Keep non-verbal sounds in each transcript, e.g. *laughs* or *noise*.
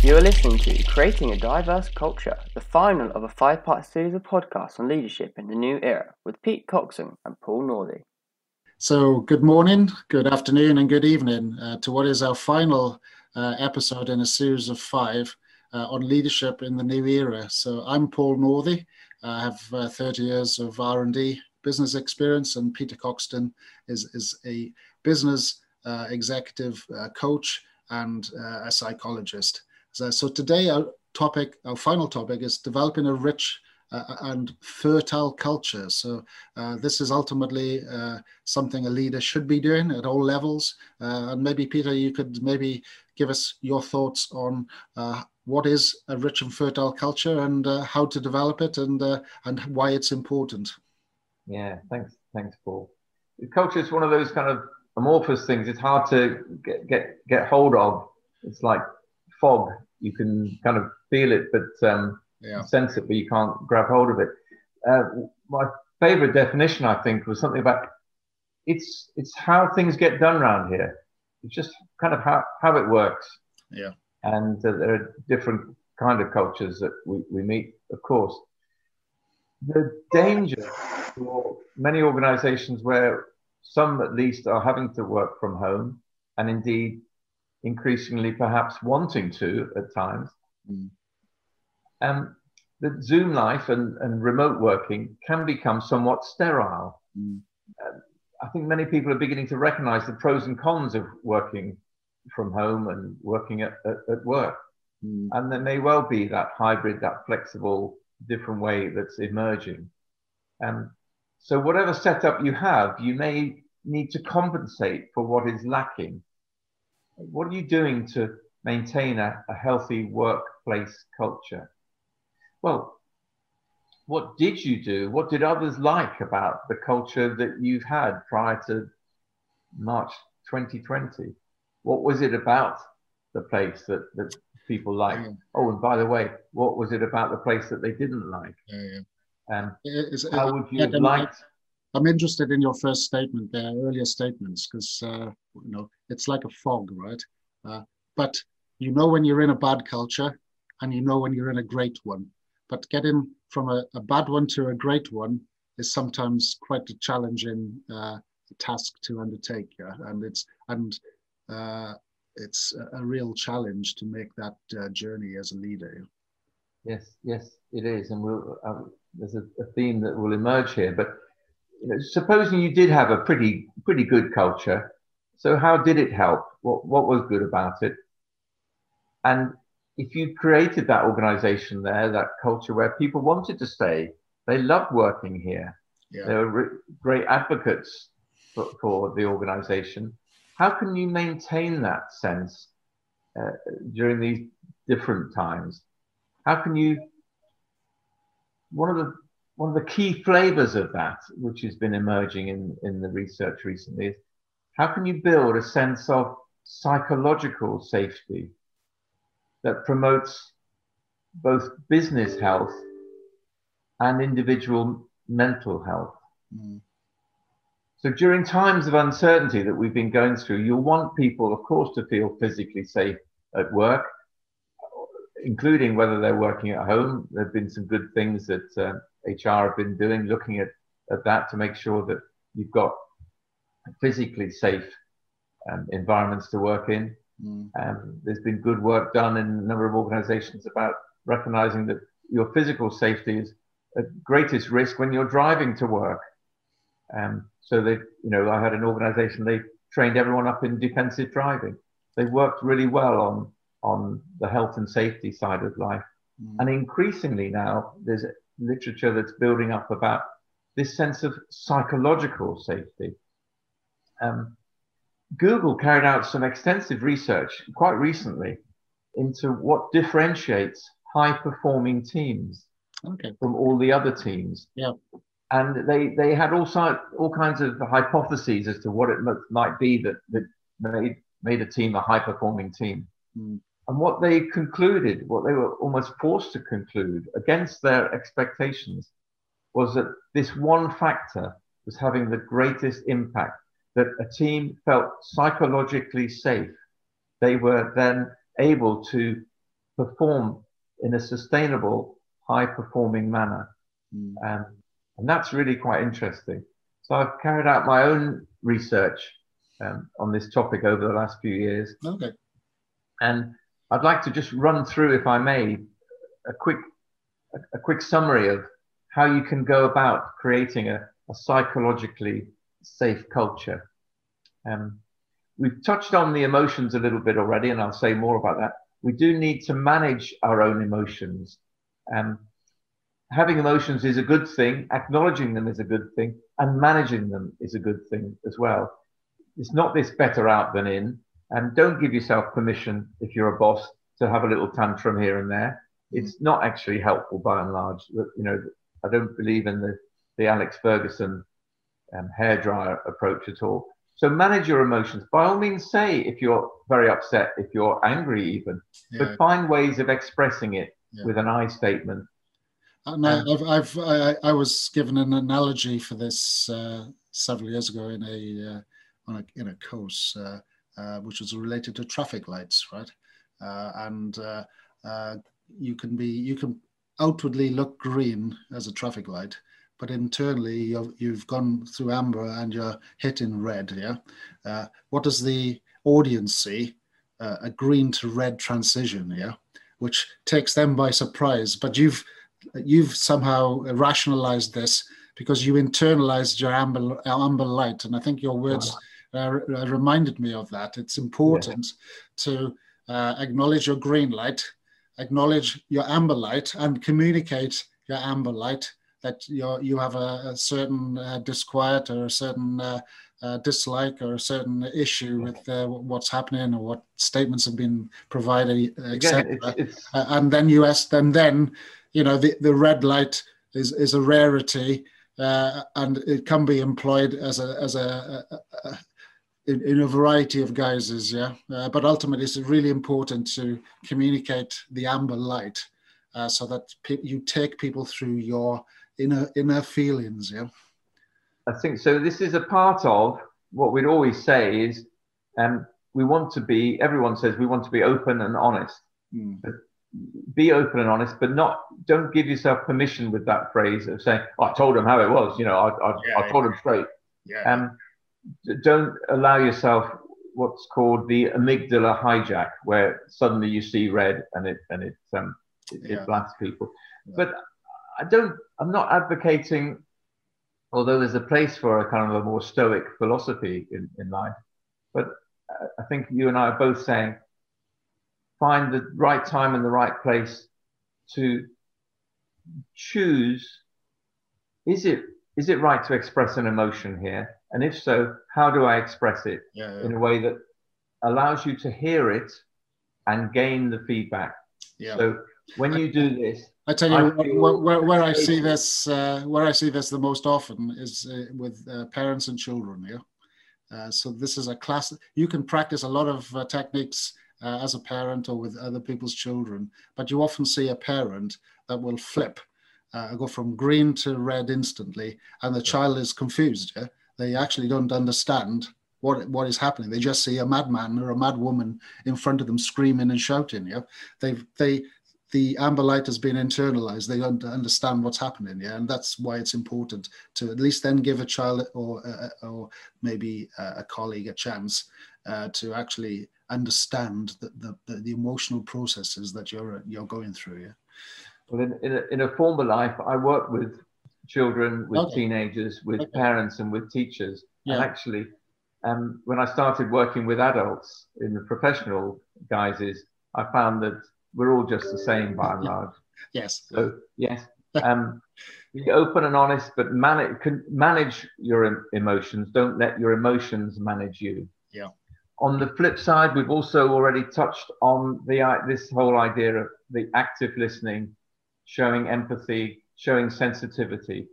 You are listening to Creating a Diverse Culture, the final of a five part series of podcasts on leadership in the new era with Pete Coxon and Paul Northey. So, good morning, good afternoon, and good evening uh, to what is our final uh, episode in a series of five uh, on leadership in the new era. So, I'm Paul Northey. I have uh, 30 years of R&D business experience, and Peter Coxon is, is a business uh, executive uh, coach and a psychologist. So, today our topic, our final topic is developing a rich uh, and fertile culture. So uh, this is ultimately uh, something a leader should be doing at all levels. Uh, and maybe Peter, you could maybe give us your thoughts on uh, what is a rich and fertile culture and uh, how to develop it and and why it's important. Yeah, thanks, thanks, Paul. Culture is one of those kind of amorphous things. It's hard to get get get hold of. It's like fog you can kind of feel it, but um, yeah. sense it, but you can't grab hold of it. Uh, my favorite definition, I think, was something about it's it's how things get done around here. It's just kind of how, how it works. Yeah. And uh, there are different kind of cultures that we, we meet, of course. The danger for many organizations where some at least are having to work from home and indeed increasingly perhaps wanting to at times. Mm. Um, that Zoom life and, and remote working can become somewhat sterile. Mm. Uh, I think many people are beginning to recognize the pros and cons of working from home and working at, at, at work. Mm. And there may well be that hybrid, that flexible, different way that's emerging. Um, so, whatever setup you have, you may need to compensate for what is lacking what are you doing to maintain a, a healthy workplace culture? Well, what did you do? What did others like about the culture that you've had prior to March 2020? What was it about the place that, that people liked? Yeah. Oh, and by the way, what was it about the place that they didn't like? Yeah, yeah. Um, how would you have liked I'm interested in your first statement there, earlier statements, because uh, you know it's like a fog, right? Uh, but you know when you're in a bad culture, and you know when you're in a great one. But getting from a, a bad one to a great one is sometimes quite a challenging uh, task to undertake. Yeah? And it's and uh, it's a, real challenge to make that uh, journey as a leader. Yes, yes, it is, and we'll, uh, there's a, a theme that will emerge here, but you know, supposing you did have a pretty pretty good culture, so how did it help? What what was good about it? And if you created that organization there, that culture where people wanted to stay, they loved working here. Yeah. They were re- great advocates for, for, the organization. How can you maintain that sense uh, during these different times? How can you? One of the one of the key flavors of that, which has been emerging in, in the research recently, is how can you build a sense of psychological safety that promotes both business health and individual mental health? Mm. So during times of uncertainty that we've been going through, you'll want people, of course, to feel physically safe at work, including whether they're working at home. There have been some good things that uh, HR have been doing, looking at, at that to make sure that you've got physically safe um, environments to work in. Mm. Um, there's been good work done in a number of organizations about recognizing that your physical safety is at greatest risk when you're driving to work. Um, so they, you know, I had an organization, they trained everyone up in defensive driving. They worked really well on, on the health and safety side of life. Mm. And increasingly now, there's literature that's building up about this sense of psychological safety. Um, Google carried out some extensive research quite recently into what differentiates high performing teams okay. from all the other teams. Yeah. And they, they had all, all kinds of hypotheses as to what it might be that, that made, made a team a high performing team. Mm. And what they concluded, what they were almost forced to conclude against their expectations, was that this one factor was having the greatest impact, that a team felt psychologically safe. They were then able to perform in a sustainable, high performing manner. Mm. Um, and that's really quite interesting. So I've carried out my own research um, on this topic over the last few years. Okay. And I'd like to just run through, if I may, a quick, a, quick summary of how you can go about creating a, a psychologically safe culture. Um, we've touched on the emotions a little bit already, and I'll say more about that. We do need to manage our own emotions. Um, having emotions is a good thing, acknowledging them is a good thing, and managing them is a good thing as well. It's not this better out than in, and don't give yourself permission if you're a boss to have a little tantrum here and there. It's not actually helpful by and large. You know, I don't believe in the, the Alex Ferguson um, hairdryer approach at all. So manage your emotions. By all means, say if you're very upset, if you're angry, even, yeah. but find ways of expressing it yeah. with an I statement. And uh, I've, I've I, I, was given an analogy for this uh, several years ago in a uh, on a in a course, uh, which was related to traffic lights, right? Uh, and you can be you can outwardly look green as a traffic light, but internally you've, you've gone through amber and you're hitting red. Yeah. Uh, what does the audience see? Uh, a green to red transition. Yeah, which takes them by surprise. But you've you've somehow rationalized this because you internalized your amber amber light, and I think your words uh, reminded me of that. It's important yeah. to uh, acknowledge your green light, acknowledge your amber light, and communicate your amber light that you you have a, a certain uh, disquiet or a certain uh, uh, dislike or a certain issue with uh, what's happening or what statements have been provided, etc. Uh, and then you ask, and then you know the, the red light is is a rarity, uh, and it can be employed as a as a, a, a in, in, a variety of guises, yeah. but ultimately, it's really important to communicate the amber light so that pe- you take people through your inner inner feelings. Yeah, I think so. This is a part of what we'd always say is, um, we want to be. Everyone says we want to be open and honest. Mm. But be open and honest, but not don't give yourself permission with that phrase of saying, oh, "I told him how it was." You know, I I, yeah, I told him straight. Yeah. Um, don't allow yourself what's called the amygdala hijack, where suddenly you see red and it and it um it, yeah. it blasts people. Yeah. But I don't, I'm not advocating, although there's a place for a kind of a more stoic philosophy in, in life, but I think you and I are both saying find the right time and the right place to choose is it is it right to express an emotion here and if so how do i express it yeah, yeah. in a way that allows you to hear it and gain the feedback yeah. so when you do this I tell you I where, where, where, I see this, uh, where I see this the most often is uh, with uh, parents and children. Yeah, uh, so this is a class. You can practice a lot of uh, techniques uh, as a parent or with other people's children, but you often see a parent that will flip, go from green to red instantly, and the child is confused. Yeah, they actually don't understand what what is happening. They just see a madman or a mad woman in front of them screaming and shouting. Yeah, they they the amber light has been internalized. They don't understand what's happening, yeah, and that's why it's important to at least then give a child or uh, or maybe a colleague a chance uh, to actually understand the, the, the emotional processes that you're you're going through. Yeah. Well, in in a, in a former life, I worked with children, with okay. teenagers, with okay. parents, and with teachers. Yeah. And actually, um, when I started working with adults in the professional guises, I found that we're all just the same by and large. yes. So yes, *laughs* um, be open and honest, but manage manage your emotions. Don't let your emotions manage you. Yeah. On the flip side, we've also already touched on the this whole idea of the active listening, showing empathy, showing sensitivity.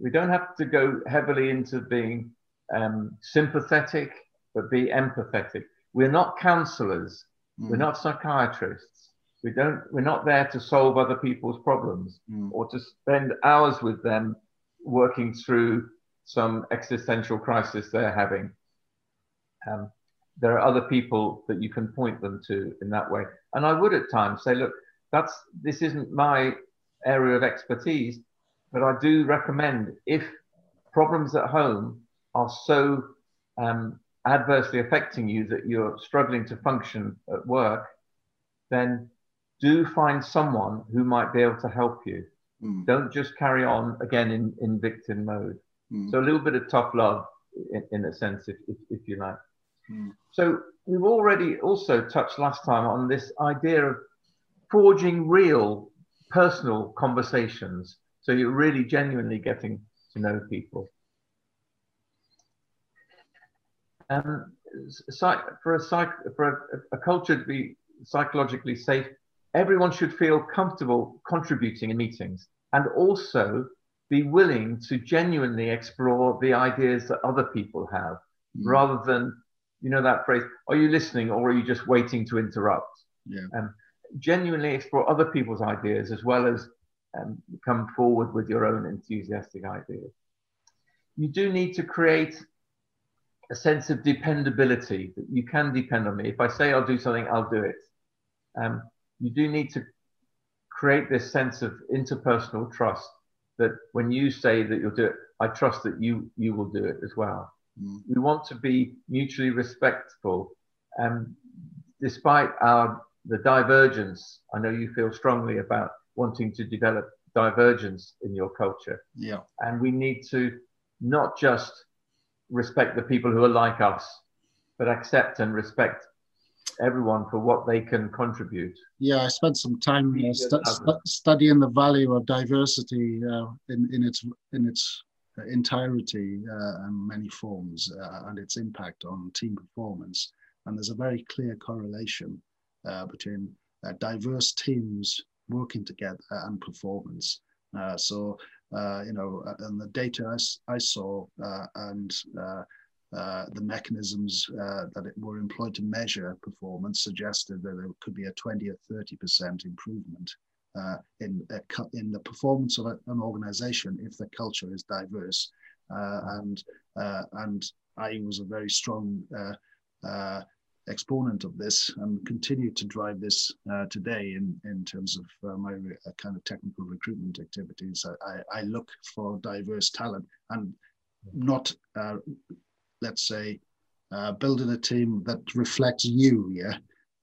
We don't have to go heavily into being um, sympathetic, but be empathetic. We're not counselors. Mm. We're not psychiatrists we don't, we're not there to solve other people's problems mm. or to spend hours with them working through some existential crisis they're having. Um, there are other people that you can point them to in that way. And I would at times say, look, that's this isn't my area of expertise, but I do recommend if problems at home are so um, adversely affecting you that you're struggling to function at work, then do find someone who might be able to help you. Mm. Don't just carry on again in, in victim mode. Mm. So a little bit of tough love in, in a sense, if, if, if you like. Mm. So we've already also touched last time on this idea of forging real personal conversations. So you're really genuinely getting to know people. Um, for a, psych, for a, a culture to be psychologically safe, everyone should feel comfortable contributing in meetings and also be willing to genuinely explore the ideas that other people have mm. rather than you know that phrase are you listening or are you just waiting to interrupt yeah. um, genuinely explore other people's ideas as well as um, come forward with your own enthusiastic ideas you do need to create a sense of dependability that you can depend on me if i say i'll do something i'll do it um, you do need to create this sense of interpersonal trust that when you say that you'll do it, I trust that you you will do it as well. Mm. We want to be mutually respectful, and despite our the divergence, I know you feel strongly about wanting to develop divergence in your culture. Yeah, and we need to not just respect the people who are like us, but accept and respect everyone for what they can contribute. Yeah, I spent some time uh, stu- studying the value of diversity uh, in, in its in its entirety uh, and many forms uh, and its impact on team performance. And there's a very clear correlation between uh, diverse teams working together and performance. so, you know, and the data I, I saw and uh, the mechanisms uh, that were employed to measure performance suggested that there could be a 20 or 30% improvement uh, in, in the performance of an organization if the culture is diverse. Uh, and, uh, and I was a very strong exponent of this and continue to drive this uh, today in, in terms of uh, my uh, kind of technical recruitment activities. I, I, look for diverse talent and not let's say, uh, building a team that reflects you. Yeah,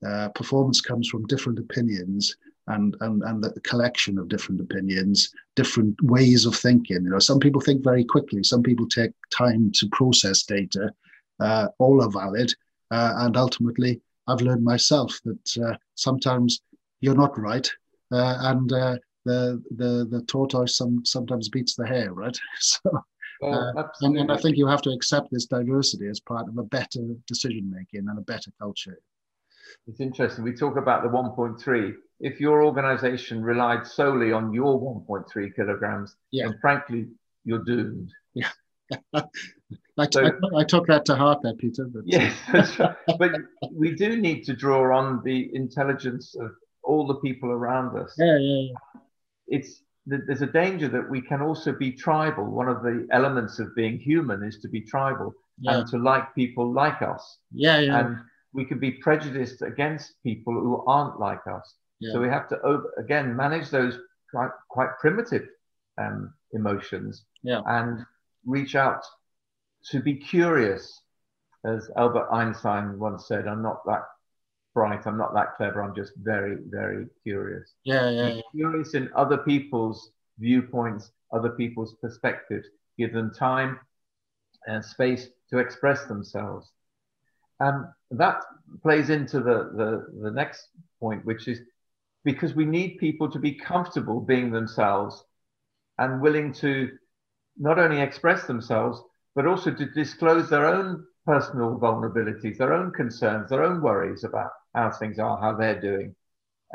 uh, performance comes from different opinions and and and the collection of different opinions, different ways of thinking. You know, some people think very quickly. Some people take time to process data. Uh, all are valid, uh, and ultimately, I've learned myself that uh, sometimes you're not right, uh, and the the the tortoise some, sometimes beats the hare, right? *laughs* So uh, and, and, I think you have to accept this diversity as part of a better decision making and a better culture. It's interesting. We talk about the 1.3. If your organization relied solely on your 1.3 kilograms, yeah. then frankly, you're doomed. Yeah. *laughs* I, so, I, I, took that to heart there, Peter. But... Yes, *laughs* right. but we do need to draw on the intelligence of all the people around us. Yeah, yeah, yeah. It's there's a danger that we can also be tribal. One of the elements of being human is to be tribal yeah. and to like people like us. Yeah, yeah. And we can be prejudiced against people who aren't like us. Yeah. So we have to again manage those quite, quite primitive um, emotions yeah. and reach out to be curious. As Albert Einstein once said, "I'm not that bright. I'm not that clever. I'm just very, very curious. Yeah, yeah. yeah. Curious in other people's viewpoints, other people's perspectives. Give them time and space to express themselves. And that plays into the, the, the next point, which is because we need people to be comfortable being themselves and willing to not only express themselves, but also to disclose their own personal vulnerabilities, their own concerns, their own worries about how things are, how they're doing,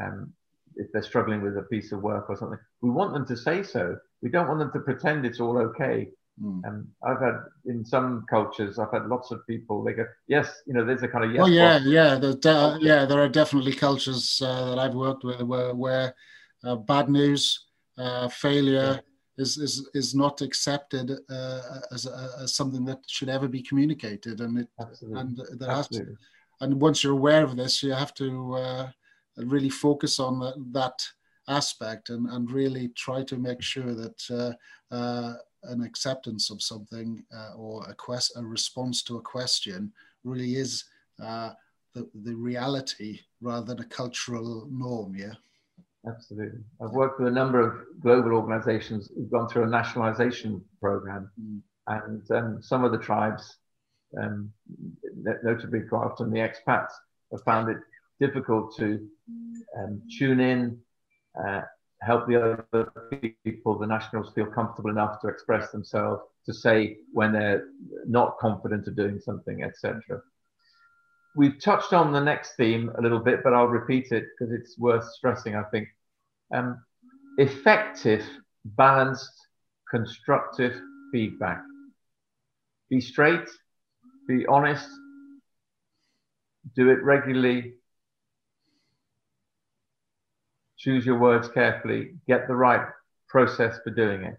um, if they're struggling with a piece of work or something. We want them to say so. We don't want them to pretend it's all okay. Mm. And I've had in some cultures, I've had lots of people. They go, "Yes, you know, there's a kind of yes." Oh yeah, yeah, de- yeah. There are definitely cultures uh, that I've worked with where, where uh, bad news, uh, failure, is is is not accepted uh, as, as something that should ever be communicated, and it Absolutely. and there has to, and once you're aware of this, you have to uh, really focus on the, that aspect and, and really try to make sure that uh, uh, an acceptance of something uh, or a, quest, a response to a question really is uh, the, the reality rather than a cultural norm, yeah? Absolutely. I've worked with a number of global organizations who've gone through a nationalization program, mm. and um, some of the tribes, um, notably quite often the expats, have found it difficult to um, tune in, uh, help the other people, the nationals, feel comfortable enough to express themselves, to say when they're not confident of doing something, etc. We've touched on the next theme a little bit, but I'll repeat it because it's worth stressing, I think. Um, effective, balanced, constructive feedback. Be straight, be honest, do it regularly, choose your words carefully, get the right process for doing it.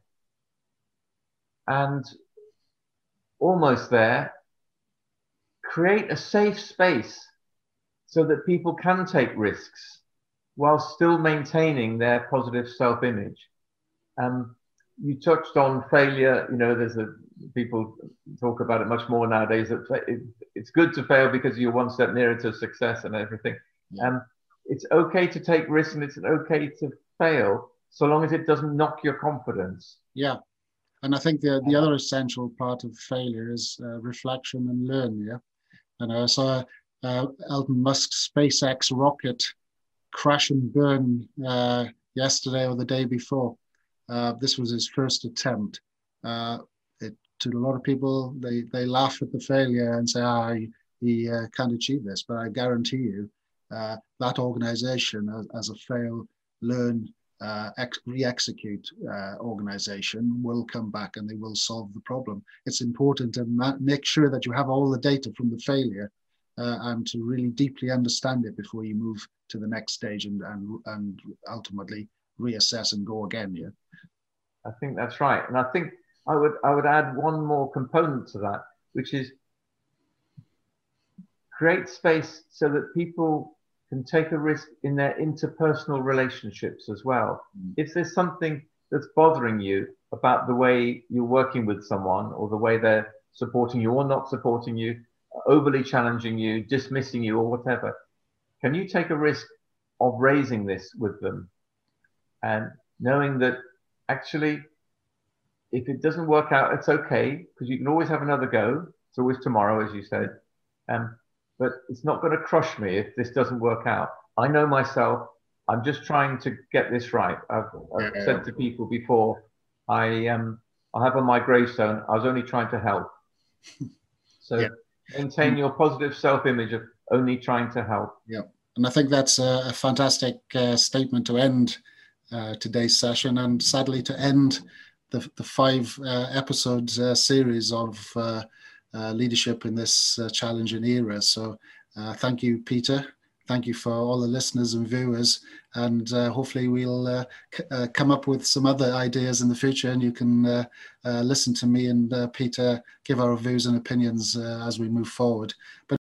And almost there, create a safe space so that people can take risks while still maintaining their positive self image. Um, you touched on failure. You know, there's a people talk about it much more nowadays. That it's good to fail because you're one step nearer to success and everything. Um, it's okay to take risks and it's okay to fail so long as it doesn't knock your confidence. Yeah. And I think the, the other essential part of failure is uh, reflection and learn. Yeah. And I saw uh, Elon Musk's SpaceX rocket crash and burn uh, yesterday or the day before. Uh, this was his first attempt. Uh, it, to a lot of people, they, they laugh at the failure and say, ah, he, he uh, can't achieve this. But I guarantee you, uh, that organization as, as, a fail, learn, uh, ex- re-execute uh, organization will come back and they will solve the problem. It's important to ma- make sure that you have all the data from the failure uh, and to really deeply understand it before you move to the next stage and, and, and ultimately reassess and go again. Yeah. I think that's right. And I think I would, I would add one more component to that, which is create space so that people can take a risk in their interpersonal relationships as well. Mm. If there's something that's bothering you about the way you're working with someone or the way they're supporting you or not supporting you, overly challenging you, dismissing you, or whatever, can you take a risk of raising this with them and knowing that actually, if it doesn't work out, it's okay because you can always have another go. It's always tomorrow, as you said. Um, but it's not going to crush me if this doesn't work out. I know myself. I'm just trying to get this right. I've, I've yeah. said to people before, I um, I have on my gravestone. I was only trying to help. *laughs* So yeah. maintain your positive self-image of only trying to help. Yeah, and I think that's a, a fantastic uh, statement to end uh, today's session, and sadly to end the the five uh, episodes uh, series of uh, uh, leadership in this uh, challenging era. So uh, thank you, Peter. Thank you for all the listeners and viewers. And uh, hopefully we'll uh, come up with some other ideas in the future and you can listen to me and Peter give our views and opinions as we move forward. But